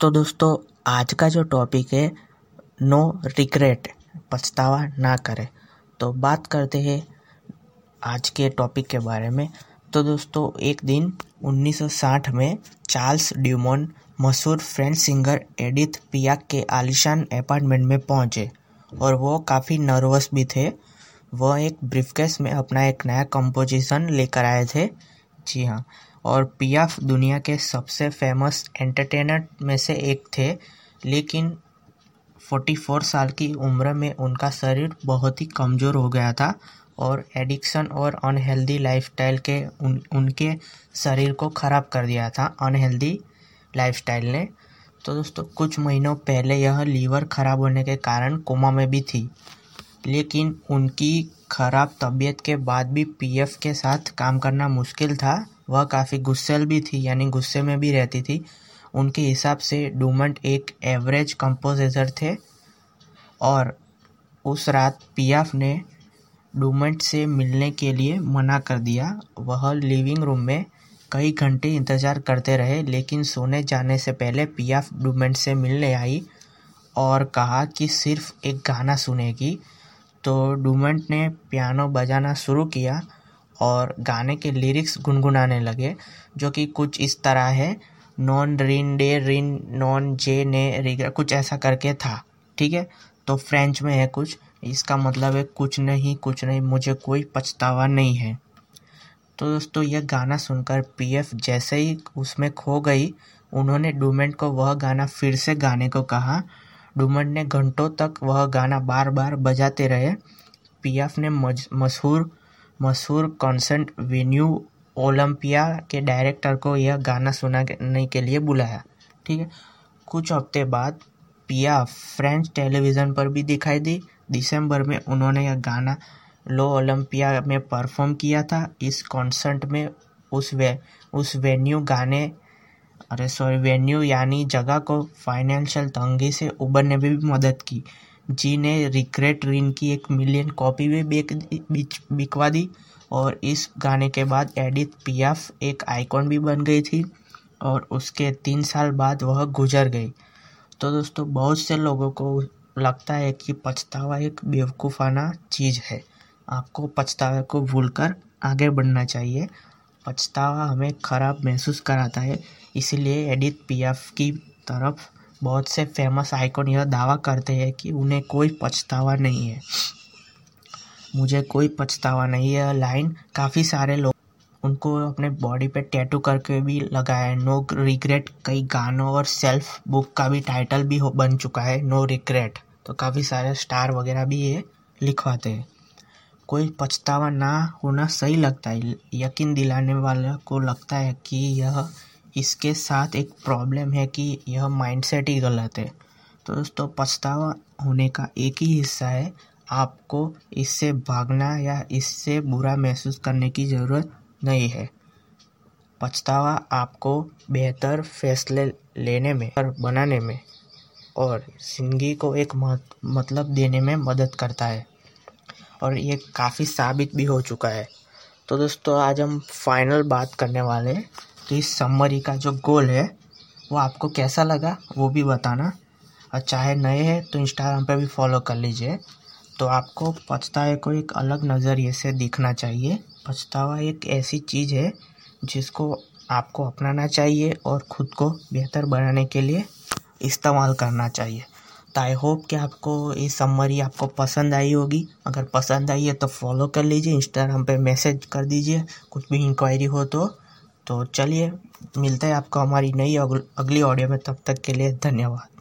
तो दोस्तों, आज का जो टॉपिक है नो रिग्रेट पछतावा ना करें। तो बात करते हैं आज के टॉपिक के बारे में। तो दोस्तों, एक दिन 1960 में चार्ल्स ड्यूमोन, मशहूर फ्रेंच सिंगर एडिथ पियाक के आलिशान अपार्टमेंट में पहुँचे और वो काफ़ी नर्वस भी थे। वह एक ब्रीफकेस में अपना एक नया कंपोजिशन लेकर आए थे। जी हाँ और पियाफ दुनिया के सबसे फ़ेमस एंटरटेनर में से एक थे, लेकिन 44 साल की उम्र में उनका शरीर बहुत ही कमज़ोर हो गया था और एडिक्शन और अनहेल्दी लाइफस्टाइल के उन, उनके शरीर को ख़राब कर दिया था अनहेल्दी लाइफस्टाइल ने। तो दोस्तों, कुछ महीनों पहले यह लीवर ख़राब होने के कारण कोमा में भी थी, लेकिन उनकी ख़राब तबीयत के बाद भी पीएफ के साथ काम करना मुश्किल था। वह काफ़ी गुस्सेल भी थी, यानी गुस्से में भी रहती थी। उनके हिसाब से डूमंट एक एवरेज कंपोजिटर थे और उस रात पियाफ ने डूमंट से मिलने के लिए मना कर दिया। वह लिविंग रूम में कई घंटे इंतज़ार करते रहे, लेकिन सोने जाने से पहले पियाफ डूमेंट से मिलने आई और कहा कि सिर्फ़ एक गाना सुनेगी। तो डूमेंट ने पियानो बजाना शुरू किया और गाने के लिरिक्स गुनगुनाने लगे, जो कि कुछ इस तरह है। नॉन रिन डे रिन, नॉन जे ने रिग कुछ ऐसा करके था, ठीक है? तो फ्रेंच में है कुछ। इसका मतलब है कुछ नहीं कुछ नहीं, मुझे कोई पछतावा नहीं है। तो दोस्तों, यह गाना सुनकर पीएफ जैसे ही उसमें खो गई, उन्होंने डूमेंट को वह गाना फिर से गाने को कहा। डूमेंट ने घंटों तक वह गाना बार बार बजाते रहे। पीएफ ने मशहूर मशहूर कॉन्सर्ट वेन्यू ओलंपिया के डायरेक्टर को यह गाना सुनाने के लिए बुलाया। ठीक है? कुछ हफ़्ते बाद पिया फ्रेंच टेलीविज़न पर भी दिखाई दी। दिसंबर में उन्होंने यह गाना लो ओलंपिया में परफॉर्म किया था। इस कॉन्सर्ट में उस वे, उस वेन्यू गाने, अरे सॉरी, वेन्यू यानी जगह को फाइनेंशियल तंगी से उबरने में भी मदद की। जी ने रिग्रेट रिन की एक मिलियन कॉपी भी बेक बिकवा दी और इस गाने के बाद एडिथ पियाफ एक आइकॉन भी बन गई थी और उसके तीन साल बाद वह गुजर गई। तो दोस्तों, बहुत से लोगों को लगता है कि पछतावा एक बेवकूफ़ाना चीज़ है। आपको पछतावे को भूलकर आगे बढ़ना चाहिए। पछतावा हमें ख़राब महसूस कराता है, इसलिए एडिथ पियाफ की तरफ़ बहुत से फ़ेमस आइकॉन यह दावा करते हैं कि उन्हें कोई पछतावा नहीं है। मुझे कोई पछतावा नहीं है। लाइन काफ़ी सारे लोग उनको अपने बॉडी पे टैटू करके भी लगाया है। नो रिग्रेट कई गानों और सेल्फ बुक का भी टाइटल भी हो, बन चुका है। नो रिग्रेट तो काफ़ी सारे स्टार वगैरह भी ये लिखवाते हैं। कोई पछतावा ना होना सही लगता है। यकीन दिलाने वाला को लगता है कि यह इसके साथ एक प्रॉब्लम है कि यह माइंडसेट ही गलत है। तो दोस्तों, पछतावा होने का एक ही हिस्सा है। आपको इससे भागना या इससे बुरा महसूस करने की ज़रूरत नहीं है। पछतावा आपको बेहतर फैसले लेने में और बनाने में और ज़िंदगी को एक मतलब देने में मदद करता है। और ये काफ़ी साबित भी हो चुका है। तो दोस्तों, आज हम फाइनल बात करने वाले हैं। तो इस समरी का जो गोल है, वो आपको कैसा लगा, वो भी बताना। और चाहे नए हैं तो इंस्टाग्राम पे भी फॉलो कर लीजिए। तो आपको पछतावे को एक अलग नज़रिए से दिखना चाहिए। पछतावा एक ऐसी चीज़ है, जिसको आपको अपनाना चाहिए और ख़ुद को बेहतर बनाने के लिए इस्तेमाल करना चाहिए। तो आई होप कि आपको ये समरी आपको पसंद आई होगी। अगर पसंद आई है तो फॉलो कर लीजिए। इंस्टाग्राम पे मैसेज कर दीजिए। कुछ भी इंक्वायरी हो तो। तो चलिए, मिलते हैं आपको हमारी नई अगली ऑडियो में, तब तक के लिए धन्यवाद।